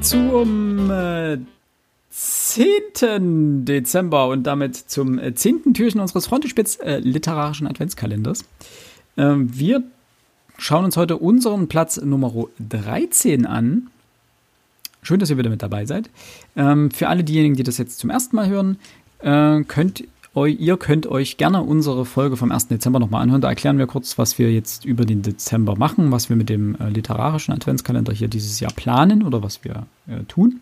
zum äh, 10. Dezember und damit zum äh, 10. Türchen unseres Frontispitz äh, literarischen Adventskalenders. Ähm, wir schauen uns heute unseren Platz Nummer 13 an. Schön, dass ihr wieder mit dabei seid. Ähm, für alle diejenigen, die das jetzt zum ersten Mal hören, äh, könnt ihr könnt euch gerne unsere Folge vom 1. Dezember nochmal anhören. Da erklären wir kurz, was wir jetzt über den Dezember machen, was wir mit dem äh, literarischen Adventskalender hier dieses Jahr planen oder was wir äh, tun.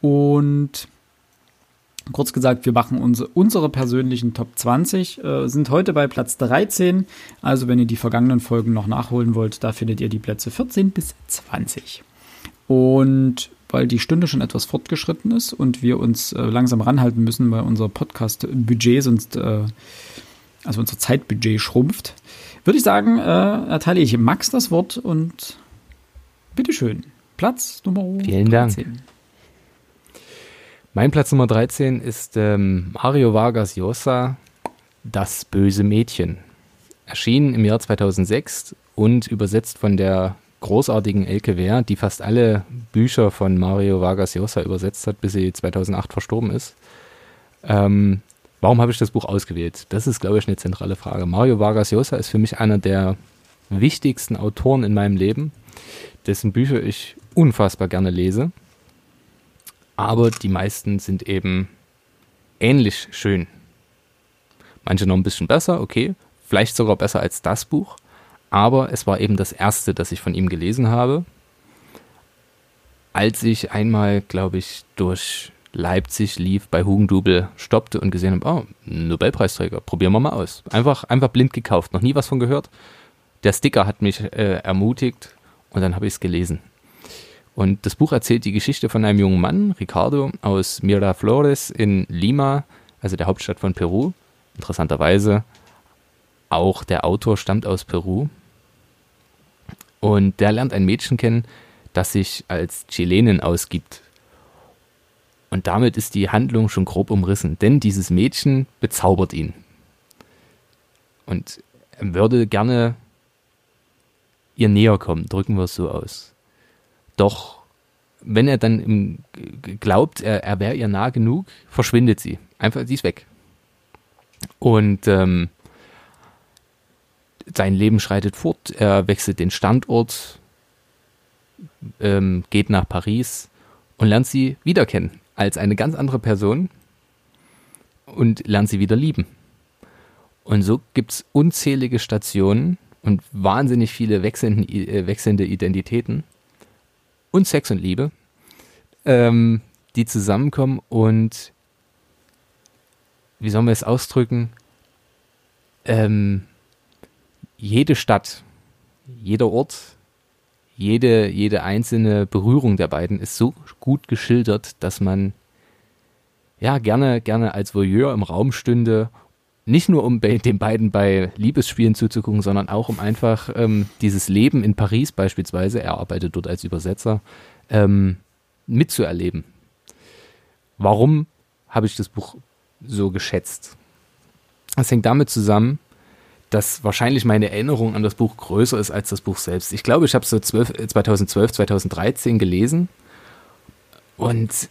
Und kurz gesagt, wir machen unsere, unsere persönlichen Top 20, äh, sind heute bei Platz 13. Also wenn ihr die vergangenen Folgen noch nachholen wollt, da findet ihr die Plätze 14 bis 20. Und weil die Stunde schon etwas fortgeschritten ist und wir uns äh, langsam ranhalten müssen, weil unser Podcast-Budget sonst, äh, also unser Zeitbudget schrumpft, würde ich sagen, äh, erteile ich Max das Wort und bitteschön. Platz Nummer Vielen 13. Dank. Mein Platz Nummer 13 ist ähm, Mario Vargas Llosa, Das böse Mädchen. Erschienen im Jahr 2006 und übersetzt von der großartigen Elke Wehr, die fast alle Bücher von Mario Vargas Llosa übersetzt hat, bis sie 2008 verstorben ist. Ähm, warum habe ich das Buch ausgewählt? Das ist, glaube ich, eine zentrale Frage. Mario Vargas Llosa ist für mich einer der wichtigsten Autoren in meinem Leben, dessen Bücher ich unfassbar gerne lese. Aber die meisten sind eben ähnlich schön. Manche noch ein bisschen besser, okay. Vielleicht sogar besser als das Buch aber es war eben das erste, das ich von ihm gelesen habe. Als ich einmal, glaube ich, durch Leipzig lief, bei Hugendubel stoppte und gesehen habe, oh, Nobelpreisträger, probieren wir mal aus. Einfach, einfach blind gekauft, noch nie was von gehört. Der Sticker hat mich äh, ermutigt und dann habe ich es gelesen. Und das Buch erzählt die Geschichte von einem jungen Mann, Ricardo, aus Miraflores in Lima, also der Hauptstadt von Peru. Interessanterweise, auch der Autor stammt aus Peru. Und der lernt ein Mädchen kennen, das sich als Chilenin ausgibt. Und damit ist die Handlung schon grob umrissen, denn dieses Mädchen bezaubert ihn. Und er würde gerne ihr näher kommen, drücken wir es so aus. Doch wenn er dann glaubt, er, er wäre ihr nah genug, verschwindet sie. Einfach, sie ist weg. Und ähm, sein Leben schreitet fort, er wechselt den Standort, ähm, geht nach Paris und lernt sie wieder kennen als eine ganz andere Person und lernt sie wieder lieben. Und so gibt es unzählige Stationen und wahnsinnig viele wechselnde, äh, wechselnde Identitäten und Sex und Liebe, ähm, die zusammenkommen und wie soll man es ausdrücken, ähm, jede Stadt, jeder Ort, jede, jede einzelne Berührung der beiden ist so gut geschildert, dass man ja gerne, gerne als Voyeur im Raum stünde. Nicht nur um bei den beiden bei Liebesspielen zuzugucken, sondern auch um einfach ähm, dieses Leben in Paris beispielsweise, er arbeitet dort als Übersetzer, ähm, mitzuerleben. Warum habe ich das Buch so geschätzt? Es hängt damit zusammen, dass wahrscheinlich meine Erinnerung an das Buch größer ist als das Buch selbst. Ich glaube, ich habe es so 12, 2012, 2013 gelesen und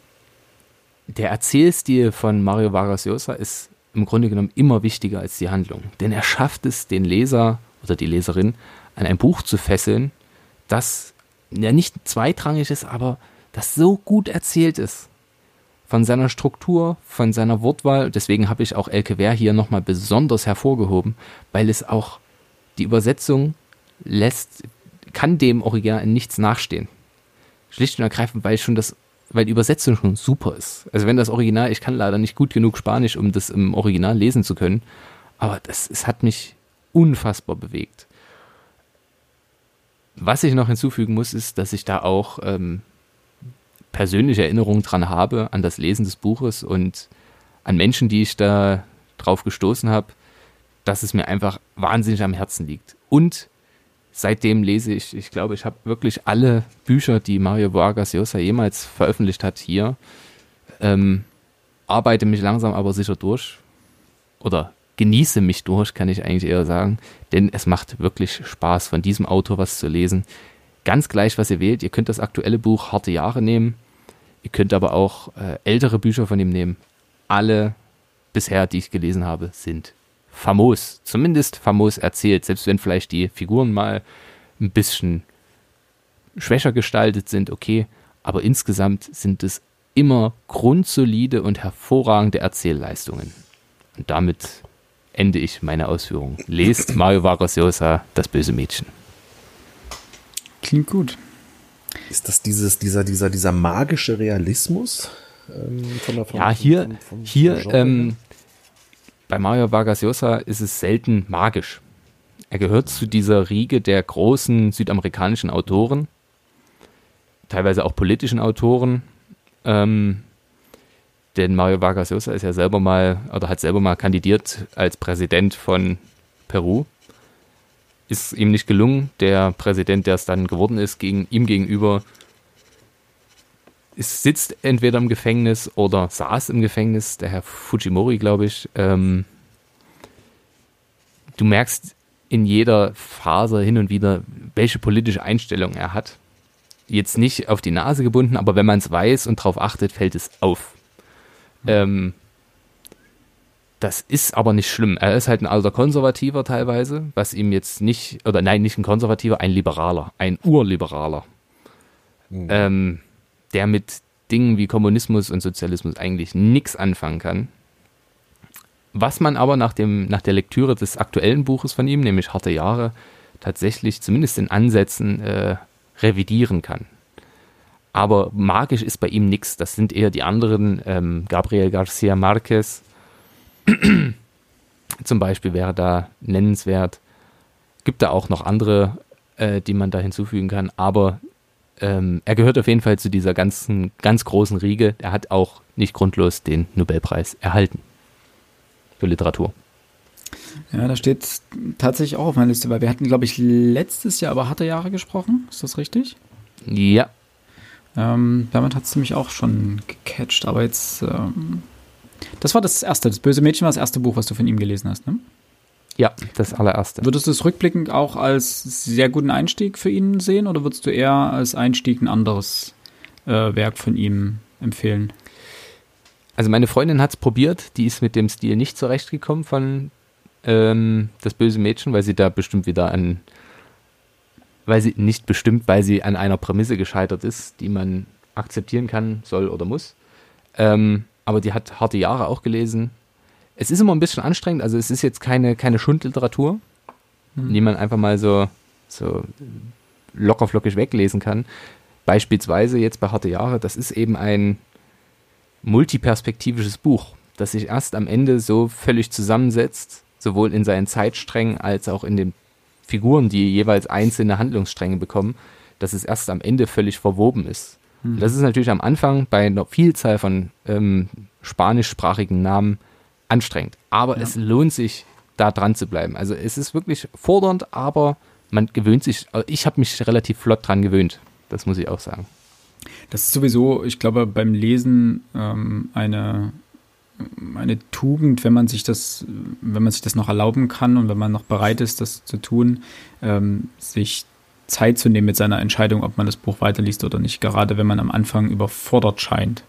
der Erzählstil von Mario Vargas Llosa ist im Grunde genommen immer wichtiger als die Handlung. Denn er schafft es, den Leser oder die Leserin an ein Buch zu fesseln, das ja nicht zweitrangig ist, aber das so gut erzählt ist von seiner Struktur, von seiner Wortwahl. Deswegen habe ich auch Elke Wehr hier nochmal besonders hervorgehoben, weil es auch die Übersetzung lässt, kann dem Original in nichts nachstehen. Schlicht und ergreifend, weil schon das, weil die Übersetzung schon super ist. Also wenn das Original, ich kann leider nicht gut genug Spanisch, um das im Original lesen zu können, aber das, es hat mich unfassbar bewegt. Was ich noch hinzufügen muss, ist, dass ich da auch ähm, persönliche Erinnerungen dran habe, an das Lesen des Buches und an Menschen, die ich da drauf gestoßen habe, dass es mir einfach wahnsinnig am Herzen liegt. Und seitdem lese ich, ich glaube, ich habe wirklich alle Bücher, die Mario Vargas Llosa jemals veröffentlicht hat, hier. Ähm, arbeite mich langsam aber sicher durch. Oder genieße mich durch, kann ich eigentlich eher sagen. Denn es macht wirklich Spaß, von diesem Autor was zu lesen, ganz gleich, was ihr wählt. Ihr könnt das aktuelle Buch Harte Jahre nehmen. Ihr könnt aber auch äh, ältere Bücher von ihm nehmen. Alle bisher, die ich gelesen habe, sind famos. Zumindest famos erzählt, selbst wenn vielleicht die Figuren mal ein bisschen schwächer gestaltet sind, okay. Aber insgesamt sind es immer grundsolide und hervorragende Erzählleistungen. Und damit ende ich meine Ausführungen. Lest Mario Vargas Llosa, Das böse Mädchen. Klingt gut. Ist das dieses, dieser, dieser, dieser magische Realismus? Ähm, von der, von, ja, hier, von, von, hier ähm, bei Mario Vargas Llosa ist es selten magisch. Er gehört zu dieser Riege der großen südamerikanischen Autoren, teilweise auch politischen Autoren. Ähm, denn Mario Vargas Llosa ist ja selber mal oder hat selber mal kandidiert als Präsident von Peru ist ihm nicht gelungen. Der Präsident, der es dann geworden ist, gegen ihm gegenüber ist, sitzt entweder im Gefängnis oder saß im Gefängnis, der Herr Fujimori, glaube ich. Ähm, du merkst in jeder Phase hin und wieder, welche politische Einstellung er hat. Jetzt nicht auf die Nase gebunden, aber wenn man es weiß und darauf achtet, fällt es auf. Ähm, das ist aber nicht schlimm. Er ist halt ein alter Konservativer teilweise, was ihm jetzt nicht, oder nein, nicht ein Konservativer, ein Liberaler, ein Urliberaler, mhm. ähm, der mit Dingen wie Kommunismus und Sozialismus eigentlich nichts anfangen kann. Was man aber nach, dem, nach der Lektüre des aktuellen Buches von ihm, nämlich Harte Jahre, tatsächlich zumindest in Ansätzen äh, revidieren kann. Aber magisch ist bei ihm nichts. Das sind eher die anderen, ähm, Gabriel Garcia Marquez, Zum Beispiel wäre da nennenswert. Gibt da auch noch andere, äh, die man da hinzufügen kann, aber ähm, er gehört auf jeden Fall zu dieser ganzen, ganz großen Riege. Er hat auch nicht grundlos den Nobelpreis erhalten für Literatur. Ja, da steht tatsächlich auch auf meiner Liste, weil wir hatten, glaube ich, letztes Jahr über harte Jahre gesprochen. Ist das richtig? Ja. Ähm, damit hat es mich auch schon gecatcht, aber jetzt ähm, das war das erste. Das böse Mädchen war das erste Buch, was du von ihm gelesen hast, ne? Ja, das allererste. Würdest du es rückblickend auch als sehr guten Einstieg für ihn sehen oder würdest du eher als Einstieg ein anderes äh, Werk von ihm empfehlen? Also meine Freundin hat es probiert, die ist mit dem Stil nicht zurechtgekommen von ähm, Das böse Mädchen, weil sie da bestimmt wieder an, weil sie nicht bestimmt, weil sie an einer Prämisse gescheitert ist, die man akzeptieren kann, soll oder muss. Ähm, aber die hat harte Jahre auch gelesen. Es ist immer ein bisschen anstrengend, also es ist jetzt keine, keine Schundliteratur, mhm. die man einfach mal so, so lockerflockig weglesen kann. Beispielsweise jetzt bei Harte Jahre, das ist eben ein multiperspektivisches Buch, das sich erst am Ende so völlig zusammensetzt, sowohl in seinen Zeitsträngen als auch in den Figuren, die jeweils einzelne Handlungsstränge bekommen, dass es erst am Ende völlig verwoben ist. Mhm. Das ist natürlich am Anfang bei einer Vielzahl von ähm, spanischsprachigen Namen anstrengend. Aber ja. es lohnt sich, da dran zu bleiben. Also es ist wirklich fordernd, aber man gewöhnt sich, äh, ich habe mich relativ flott dran gewöhnt. Das muss ich auch sagen. Das ist sowieso, ich glaube, beim Lesen ähm, eine, eine Tugend, wenn man sich das, wenn man sich das noch erlauben kann und wenn man noch bereit ist, das zu tun, ähm, sich Zeit zu nehmen mit seiner Entscheidung, ob man das Buch weiterliest oder nicht, gerade wenn man am Anfang überfordert scheint.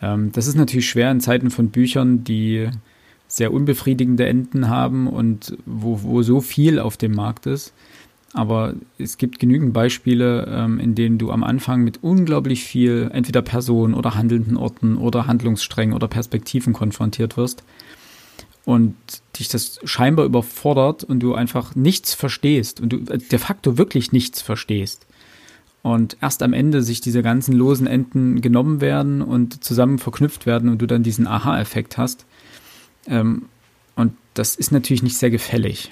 Ähm, das ist natürlich schwer in Zeiten von Büchern, die sehr unbefriedigende Enden haben und wo, wo so viel auf dem Markt ist. Aber es gibt genügend Beispiele, ähm, in denen du am Anfang mit unglaublich viel entweder Personen oder handelnden Orten oder Handlungssträngen oder Perspektiven konfrontiert wirst und dich das scheinbar überfordert und du einfach nichts verstehst und du äh, de facto wirklich nichts verstehst. Und erst am Ende sich diese ganzen losen Enden genommen werden und zusammen verknüpft werden und du dann diesen Aha-Effekt hast. Ähm, und das ist natürlich nicht sehr gefällig.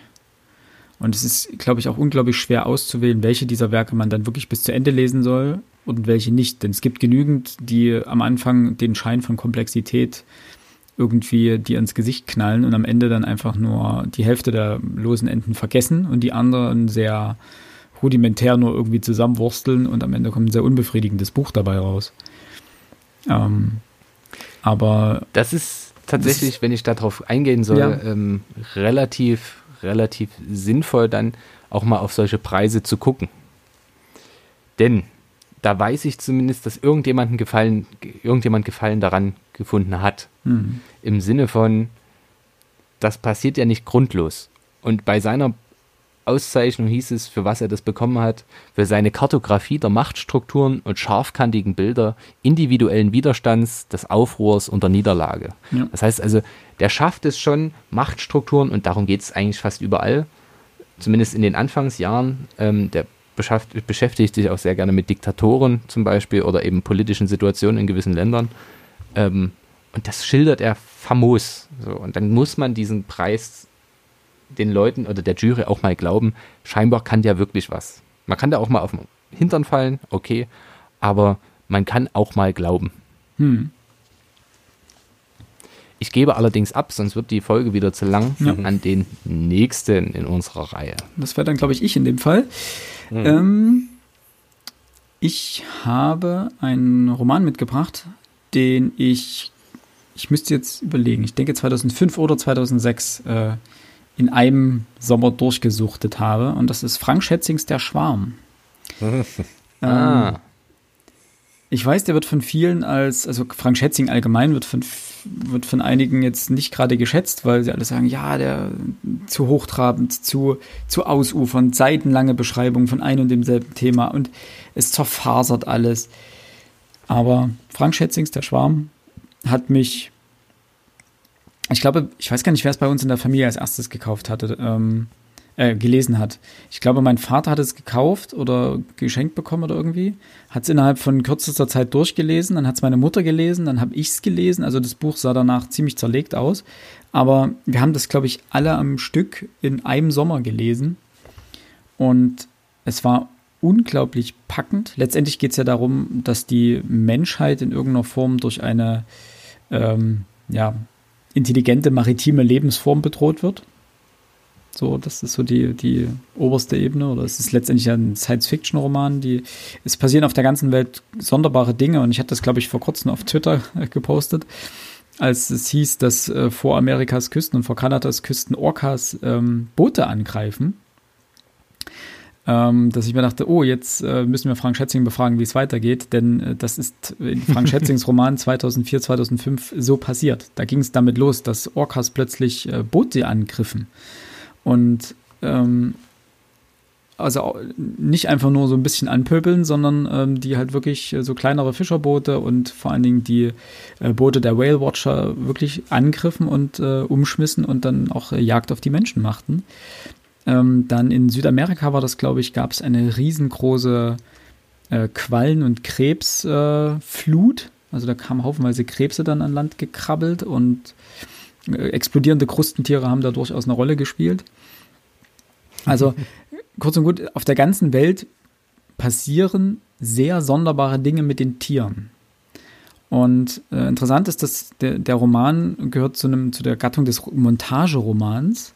Und es ist, glaube ich, auch unglaublich schwer auszuwählen, welche dieser Werke man dann wirklich bis zu Ende lesen soll und welche nicht. Denn es gibt genügend, die am Anfang den Schein von Komplexität irgendwie dir ins Gesicht knallen und am Ende dann einfach nur die Hälfte der losen Enden vergessen und die anderen sehr rudimentär nur irgendwie zusammenwursteln und am Ende kommt ein sehr unbefriedigendes Buch dabei raus. Ähm, aber das ist tatsächlich, das, wenn ich darauf eingehen soll, ja. ähm, relativ, relativ sinnvoll dann auch mal auf solche Preise zu gucken. Denn da weiß ich zumindest, dass irgendjemanden gefallen, irgendjemand Gefallen daran gefunden hat. Mhm. Im Sinne von, das passiert ja nicht grundlos. Und bei seiner Auszeichnung hieß es, für was er das bekommen hat, für seine Kartografie der Machtstrukturen und scharfkantigen Bilder individuellen Widerstands, des Aufruhrs und der Niederlage. Ja. Das heißt also, der schafft es schon, Machtstrukturen, und darum geht es eigentlich fast überall, zumindest in den Anfangsjahren, ähm, der beschäftigt sich auch sehr gerne mit Diktatoren zum Beispiel oder eben politischen Situationen in gewissen Ländern. Ähm, und das schildert er famos. So. Und dann muss man diesen Preis den Leuten oder der Jury auch mal glauben, scheinbar kann der wirklich was. Man kann da auch mal auf den Hintern fallen, okay, aber man kann auch mal glauben. Hm. Ich gebe allerdings ab, sonst wird die Folge wieder zu lang Ja. an den nächsten in unserer Reihe. Das wäre dann, glaube ich, ich in dem Fall. Ähm, ich habe einen Roman mitgebracht, den ich, ich müsste jetzt überlegen, ich denke 2005 oder 2006 äh, in einem Sommer durchgesuchtet habe. Und das ist Frank Schätzings Der Schwarm. Ähm, Ah, ich weiß, der wird von vielen als, also Frank Schätzing allgemein wird von, wird von einigen jetzt nicht gerade geschätzt, weil sie alle sagen, ja, der zu hochtrabend, zu, zu ausufernd, seitenlange Beschreibung von ein und demselben Thema und es zerfasert alles. Aber Frank Schätzings, der Schwarm, hat mich, ich glaube, ich weiß gar nicht, wer es bei uns in der Familie als erstes gekauft hatte, ähm, äh, gelesen hat. Ich glaube, mein Vater hat es gekauft oder geschenkt bekommen oder irgendwie, hat es innerhalb von kürzester Zeit durchgelesen, dann hat es meine Mutter gelesen, dann habe ich es gelesen, also das Buch sah danach ziemlich zerlegt aus, aber wir haben das, glaube ich, alle am Stück in einem Sommer gelesen. Und es war unglaublich packend. Letztendlich geht es ja darum, dass die Menschheit in irgendeiner Form durch eine ähm, ja, intelligente maritime Lebensform bedroht wird. So, das ist so die, die oberste Ebene, oder es ist letztendlich ein Science-Fiction-Roman, es passieren auf der ganzen Welt sonderbare Dinge und ich hatte das, glaube ich, vor kurzem auf Twitter gepostet, als es hieß, dass äh, vor Amerikas Küsten und vor Kanadas Küsten Orcas ähm, Boote angreifen. Ähm, dass ich mir dachte, oh, jetzt äh, müssen wir Frank Schätzing befragen, wie es weitergeht, denn äh, das ist in Frank Schätzings Roman 2004, 2005 so passiert. Da ging es damit los, dass Orcas plötzlich äh, Boote angriffen. Und ähm, also nicht einfach nur so ein bisschen anpöbeln, sondern ähm, die halt wirklich äh, so kleinere Fischerboote und vor allen Dingen die äh, Boote der Whale Watcher wirklich angriffen und äh, umschmissen und dann auch äh, Jagd auf die Menschen machten. Ähm, dann in Südamerika war das, glaube ich, gab es eine riesengroße äh, Quallen- und Krebsflut. Äh, also da kamen haufenweise Krebse dann an Land gekrabbelt und äh, explodierende Krustentiere haben da durchaus eine Rolle gespielt. Also kurz und gut, auf der ganzen Welt passieren sehr sonderbare Dinge mit den Tieren. Und äh, interessant ist, dass der, der Roman gehört zu, einem, zu der Gattung des Montageromans.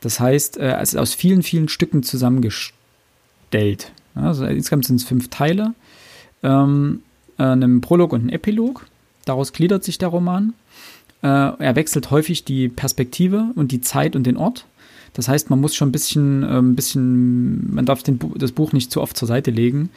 Das heißt, äh, es ist aus vielen, vielen Stücken zusammengestellt. Also insgesamt sind es fünf Teile, ähm, äh, einem Prolog und einem Epilog. Daraus gliedert sich der Roman. Äh, er wechselt häufig die Perspektive und die Zeit und den Ort. Das heißt, man muss schon ein bisschen, äh, ein bisschen, man darf den, das Buch nicht zu oft zur Seite legen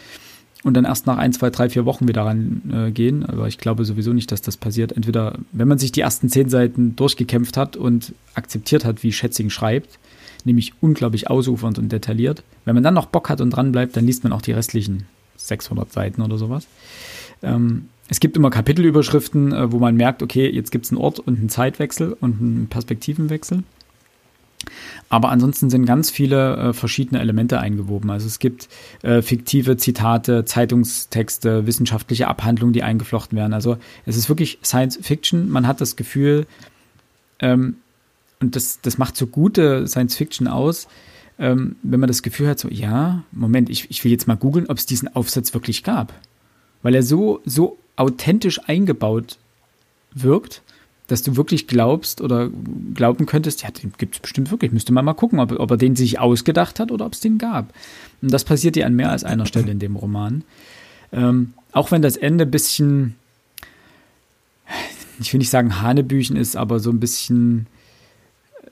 und dann erst nach ein, zwei, drei, vier Wochen wieder rangehen. Äh. Aber ich glaube sowieso nicht, dass das passiert. Entweder, wenn man sich die ersten zehn Seiten durchgekämpft hat und akzeptiert hat, wie Schätzing schreibt, nämlich unglaublich ausufernd und detailliert. Wenn man dann noch Bock hat und dran bleibt, dann liest man auch die restlichen 600 Seiten oder sowas. Ähm, es gibt immer Kapitelüberschriften, äh, wo man merkt, okay, jetzt gibt es einen Ort und einen Zeitwechsel und einen Perspektivenwechsel. Aber ansonsten sind ganz viele äh, verschiedene Elemente eingewoben. Also es gibt äh, fiktive Zitate, Zeitungstexte, wissenschaftliche Abhandlungen, die eingeflochten werden. Also es ist wirklich Science Fiction. Man hat das Gefühl, ähm, und das, das macht so gute Science Fiction aus, ähm, wenn man das Gefühl hat, so, ja, Moment, ich, ich will jetzt mal googeln, ob es diesen Aufsatz wirklich gab. Weil er so, so authentisch eingebaut wirkt, dass du wirklich glaubst oder glauben könntest, ja, den gibt es bestimmt wirklich. Müsste man mal gucken, ob, ob er den sich ausgedacht hat oder ob es den gab. Und das passiert dir an mehr als einer Stelle in dem Roman. Ähm, auch wenn das Ende ein bisschen, ich will nicht sagen Hanebüchen ist, aber so ein bisschen,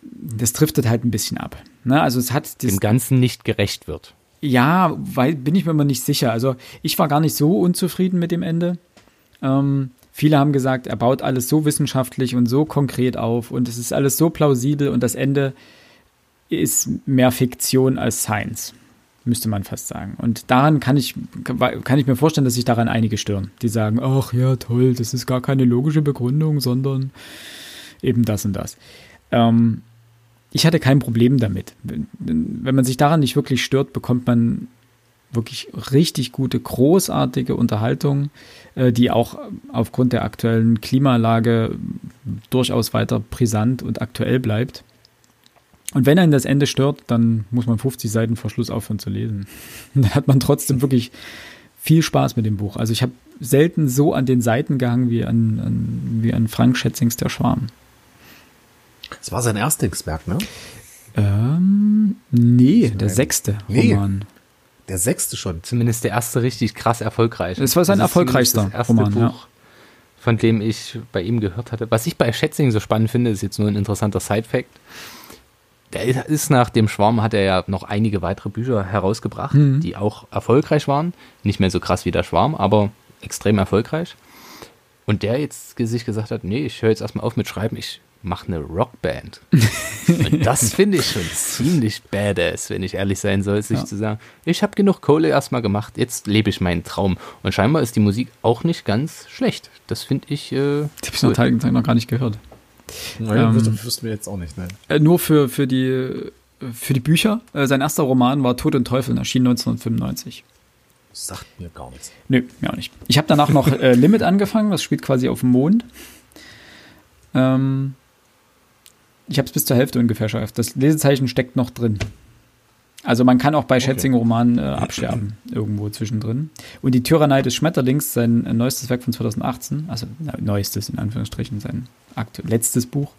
das driftet halt ein bisschen ab. Ne? Also es hat dem Ganzen nicht gerecht wird. Ja, weil bin ich mir immer nicht sicher. Also ich war gar nicht so unzufrieden mit dem Ende. Ähm, viele haben gesagt, er baut alles so wissenschaftlich und so konkret auf und es ist alles so plausibel und das Ende ist mehr Fiktion als Science, müsste man fast sagen. Und daran kann ich, kann ich mir vorstellen, dass sich daran einige stören. Die sagen, ach ja, toll, das ist gar keine logische Begründung, sondern eben das und das. Ähm, ich hatte kein Problem damit. Wenn man sich daran nicht wirklich stört, bekommt man wirklich richtig gute, großartige Unterhaltung, äh, die auch aufgrund der aktuellen Klimalage durchaus weiter brisant und aktuell bleibt. Und wenn einen das Ende stört, dann muss man 50 Seiten vor Schluss aufhören zu lesen. Dann hat man trotzdem wirklich viel Spaß mit dem Buch. Also ich habe selten so an den Seiten gehangen wie an, an, wie an Frank Schätzings Der Schwarm. Das war sein Erstlingswerk, ne? Ähm, nee, der sechste nee, Roman. Der sechste schon. Zumindest der erste richtig krass erfolgreich. Es war sein erfolgreichster das Roman, Buch, ja. von dem ich bei ihm gehört hatte. Was ich bei Schätzing so spannend finde, ist jetzt nur ein interessanter Side-Fact. Der ist nach dem Schwarm hat er ja noch einige weitere Bücher herausgebracht, mhm. die auch erfolgreich waren. Nicht mehr so krass wie der Schwarm, aber extrem erfolgreich. Und der jetzt sich gesagt hat, nee, ich höre jetzt erstmal auf mit Schreiben, ich mache eine Rockband. Und das finde ich schon ziemlich badass, wenn ich ehrlich sein soll, sich ja. zu sagen, ich habe genug Kohle erstmal gemacht, jetzt lebe ich meinen Traum. Und scheinbar ist die Musik auch nicht ganz schlecht. Das finde ich. Äh, die habe ich noch, noch gar nicht gehört. Nein, ähm, wüssten wir jetzt auch nicht, nein. Äh, nur für, für, die, für die Bücher. Äh, sein erster Roman war Tod und Teufel, erschien 1995. Sagt mir gar nichts. Nö, mir auch nicht. Ich habe danach noch äh, Limit angefangen, das spielt quasi auf dem Mond. Ähm, ich habe es bis zur Hälfte ungefähr geschafft. Das Lesezeichen steckt noch drin. Also man kann auch bei. Schätzing-Romanen äh, absterben, irgendwo zwischendrin. Und die Tyrannei des Schmetterlings, sein äh, neuestes Werk von 2018, also na, neuestes in Anführungsstrichen, sein letztes Buch,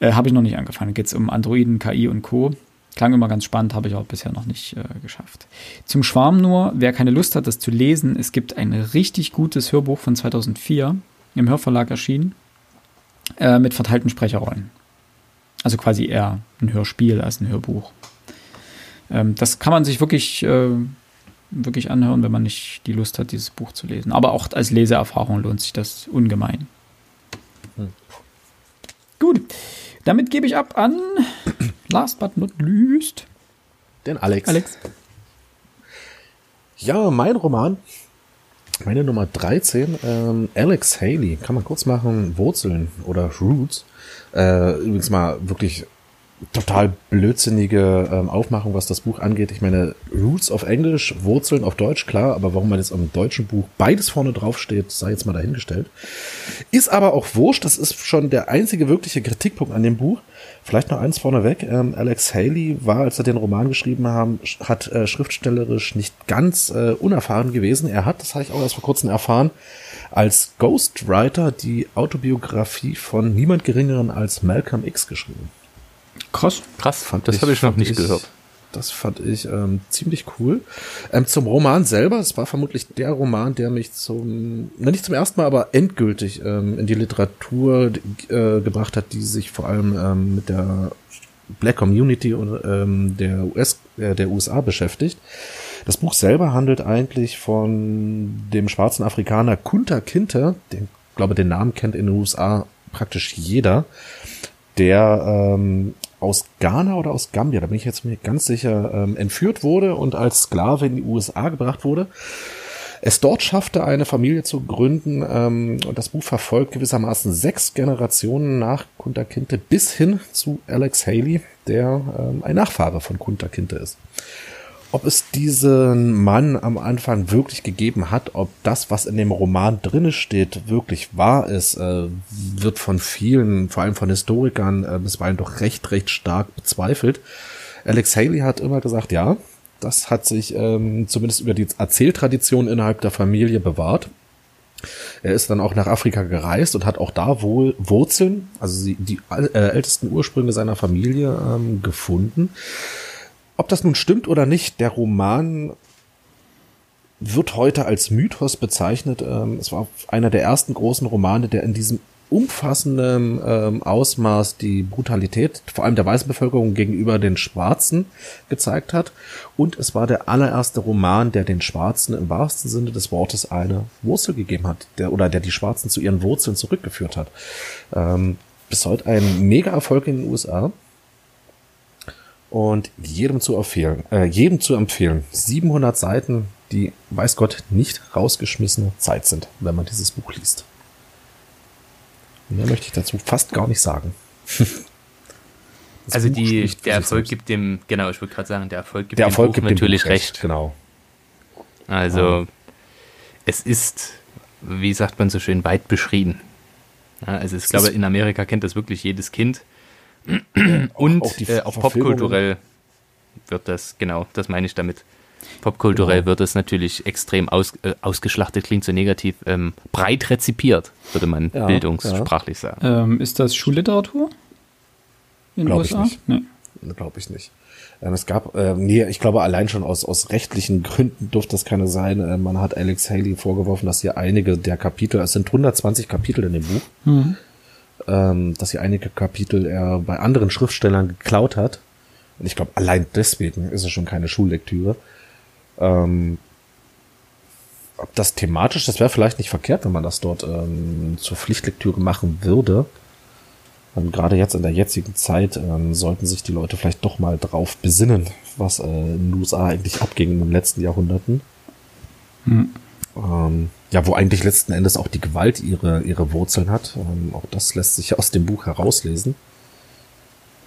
äh, habe ich noch nicht angefangen. Geht es um Androiden, KI und Co. Klang immer ganz spannend, habe ich auch bisher noch nicht äh, geschafft. Zum Schwarm nur, wer keine Lust hat, das zu lesen, es gibt ein richtig gutes Hörbuch von 2004 im Hörverlag erschienen äh, mit verteilten Sprecherrollen. Also quasi eher ein Hörspiel als ein Hörbuch. Ähm, das kann man sich wirklich, äh, wirklich anhören, wenn man nicht die Lust hat, dieses Buch zu lesen. Aber auch als Leseerfahrung lohnt sich das ungemein. Hm. Gut, damit gebe ich ab an last but not least den Alex. Alex. Ja, mein Roman, meine Nummer 13, ähm, Alex Haley, kann man kurz machen, Wurzeln oder Roots. Äh, übrigens mal wirklich total blödsinnige ähm, Aufmachung, was das Buch angeht. Ich meine, Roots auf Englisch, Wurzeln auf Deutsch, klar, aber warum man jetzt am deutschen Buch beides vorne drauf steht, sei jetzt mal dahingestellt. Ist aber auch wurscht, das ist schon der einzige wirkliche Kritikpunkt an dem Buch. Vielleicht noch eins vorneweg. Ähm, Alex Haley war, als er den Roman geschrieben haben, hat äh, schriftstellerisch nicht ganz äh, unerfahren gewesen. Er hat, das habe ich auch erst vor kurzem erfahren, als Ghostwriter die Autobiografie von niemand geringeren als Malcolm X geschrieben. Krass. Krass, fand das habe ich noch nicht ich, gehört. Das fand ich ähm, ziemlich cool. Ähm, zum Roman selber, es war vermutlich der Roman, der mich zum, na nicht zum ersten Mal, aber endgültig ähm, in die Literatur äh, gebracht hat, die sich vor allem ähm, mit der Black Community und ähm, der US, äh, der USA beschäftigt. Das Buch selber handelt eigentlich von dem schwarzen Afrikaner Kunta Kinte, den glaube den Namen kennt in den USA praktisch jeder, der ähm, aus Ghana oder aus Gambia, da bin ich jetzt mir ganz sicher, ähm, entführt wurde und als Sklave in die USA gebracht wurde. Es dort schaffte, eine Familie zu gründen ähm, und das Buch verfolgt gewissermaßen sechs Generationen nach Kunta Kinte bis hin zu Alex Haley, der ähm, ein Nachfahre von Kunta Kinte ist ob es diesen Mann am Anfang wirklich gegeben hat, ob das, was in dem Roman drinne steht, wirklich wahr ist, äh, wird von vielen, vor allem von Historikern, äh, bisweilen doch recht, recht stark bezweifelt. Alex Haley hat immer gesagt, ja, das hat sich ähm, zumindest über die Erzähltradition innerhalb der Familie bewahrt. Er ist dann auch nach Afrika gereist und hat auch da wohl Wurzeln, also die, äh, ältesten Ursprünge seiner Familie ähm, gefunden. Ob das nun stimmt oder nicht, der Roman wird heute als Mythos bezeichnet. Ähm, es war einer der ersten großen Romane, der in diesem umfassendem ähm, Ausmaß die Brutalität, vor allem der weißen Bevölkerung gegenüber den Schwarzen gezeigt hat. Und es war der allererste Roman, der den Schwarzen im wahrsten Sinne des Wortes eine Wurzel gegeben hat, der, oder der die Schwarzen zu ihren Wurzeln zurückgeführt hat. Ähm, bis heute ein Mega-Erfolg in den USA. Und jedem zu empfehlen, äh, jedem zu empfehlen. 700 Seiten, die, weiß Gott, nicht rausgeschmissene Zeit sind, wenn man dieses Buch liest. Mehr möchte ich dazu fast gar nicht sagen. also die, der Erfolg gibt dem, genau, ich würde gerade sagen, der Erfolg gibt der Erfolg dem Buch gibt natürlich Buch recht, recht. Genau. Also ja. es ist, wie sagt man so schön, weit beschrieben. Ja, also ich glaube, in Amerika kennt das wirklich jedes Kind. Und auch, äh, auch popkulturell wird das, genau, das meine ich damit. Popkulturell ja. wird es natürlich extrem aus, äh, ausgeschlachtet, klingt so negativ, ähm, breit rezipiert, würde man ja, bildungssprachlich ja. sagen. Ähm, ist das Schulliteratur in den USA? Ich nicht. Nee. Glaube ich nicht. Ähm, es gab, äh, nee, ich glaube allein schon aus, aus rechtlichen Gründen durfte das keine sein. Äh, man hat Alex Haley vorgeworfen, dass hier einige der Kapitel, es sind 120 Kapitel in dem Buch, mhm. Ähm, dass hier einige Kapitel er bei anderen Schriftstellern geklaut hat. Und ich glaube, allein deswegen ist es schon keine Schullektüre. Ähm, ob das thematisch, das wäre vielleicht nicht verkehrt, wenn man das dort ähm, zur Pflichtlektüre machen würde. Und gerade jetzt in der jetzigen Zeit ähm, sollten sich die Leute vielleicht doch mal drauf besinnen, was äh, in den USA eigentlich abging in den letzten Jahrhunderten. Hm. Ähm, ja, wo eigentlich letzten Endes auch die Gewalt ihre, ihre Wurzeln hat. Ähm, auch das lässt sich aus dem Buch herauslesen.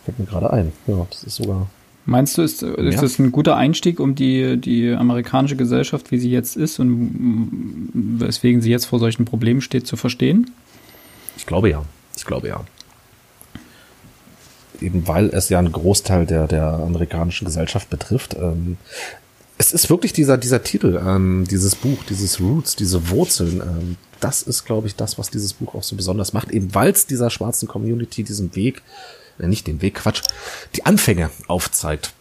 Fällt mir gerade ein. Ja, das ist sogar Meinst du, ist, ist ja. das ein guter Einstieg, um die, die amerikanische Gesellschaft, wie sie jetzt ist und weswegen sie jetzt vor solchen Problemen steht, zu verstehen? Ich glaube ja. Ich glaube ja. Eben weil es ja einen Großteil der, der amerikanischen Gesellschaft betrifft. Ähm, es ist wirklich dieser, dieser Titel, ähm, dieses Buch, dieses Roots, diese Wurzeln. Ähm, das ist, glaube ich, das, was dieses Buch auch so besonders macht. Eben weil es dieser schwarzen Community diesen Weg äh, nicht den Weg, Quatsch, die Anfänge aufzeigt.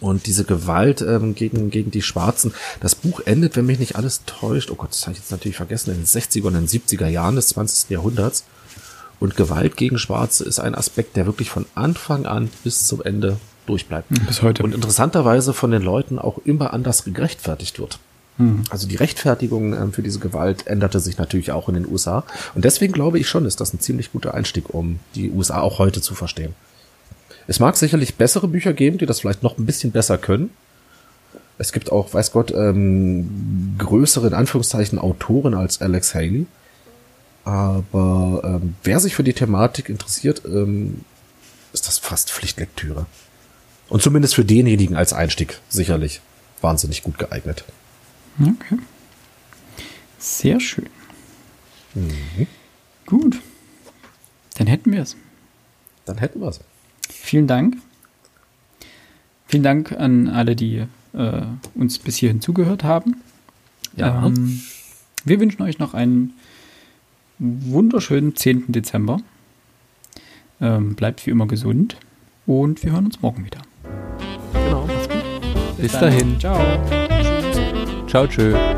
Und diese Gewalt ähm, gegen, gegen die Schwarzen. Das Buch endet, wenn mich nicht alles täuscht, oh Gott, das habe ich jetzt natürlich vergessen, in den 60er und den 70er Jahren des 20. Jahrhunderts. Und Gewalt gegen Schwarze ist ein Aspekt, der wirklich von Anfang an bis zum Ende durchbleibt. Bis heute. Und interessanterweise von den Leuten auch immer anders gerechtfertigt wird. Mhm. Also die Rechtfertigung ähm, für diese Gewalt änderte sich natürlich auch in den USA. Und deswegen glaube ich schon, ist das ein ziemlich guter Einstieg, um die USA auch heute zu verstehen. Es mag sicherlich bessere Bücher geben, die das vielleicht noch ein bisschen besser können. Es gibt auch, weiß Gott, ähm, größere, in Anführungszeichen, Autoren als Alex Haley. Aber ähm, wer sich für die Thematik interessiert, ähm, ist das fast Pflichtlektüre. Und zumindest für denjenigen als Einstieg sicherlich wahnsinnig gut geeignet. Okay. Sehr schön. Mhm. Gut. Dann hätten wir es. Dann hätten wir es. Vielen Dank. Vielen Dank an alle, die äh, uns bis hierhin zugehört haben. Ja. Ähm, wir wünschen euch noch einen wunderschönen 10. Dezember. Ähm, bleibt wie immer gesund und wir hören uns morgen wieder. Bis, bis dahin. Ciao. Ciao, tschö.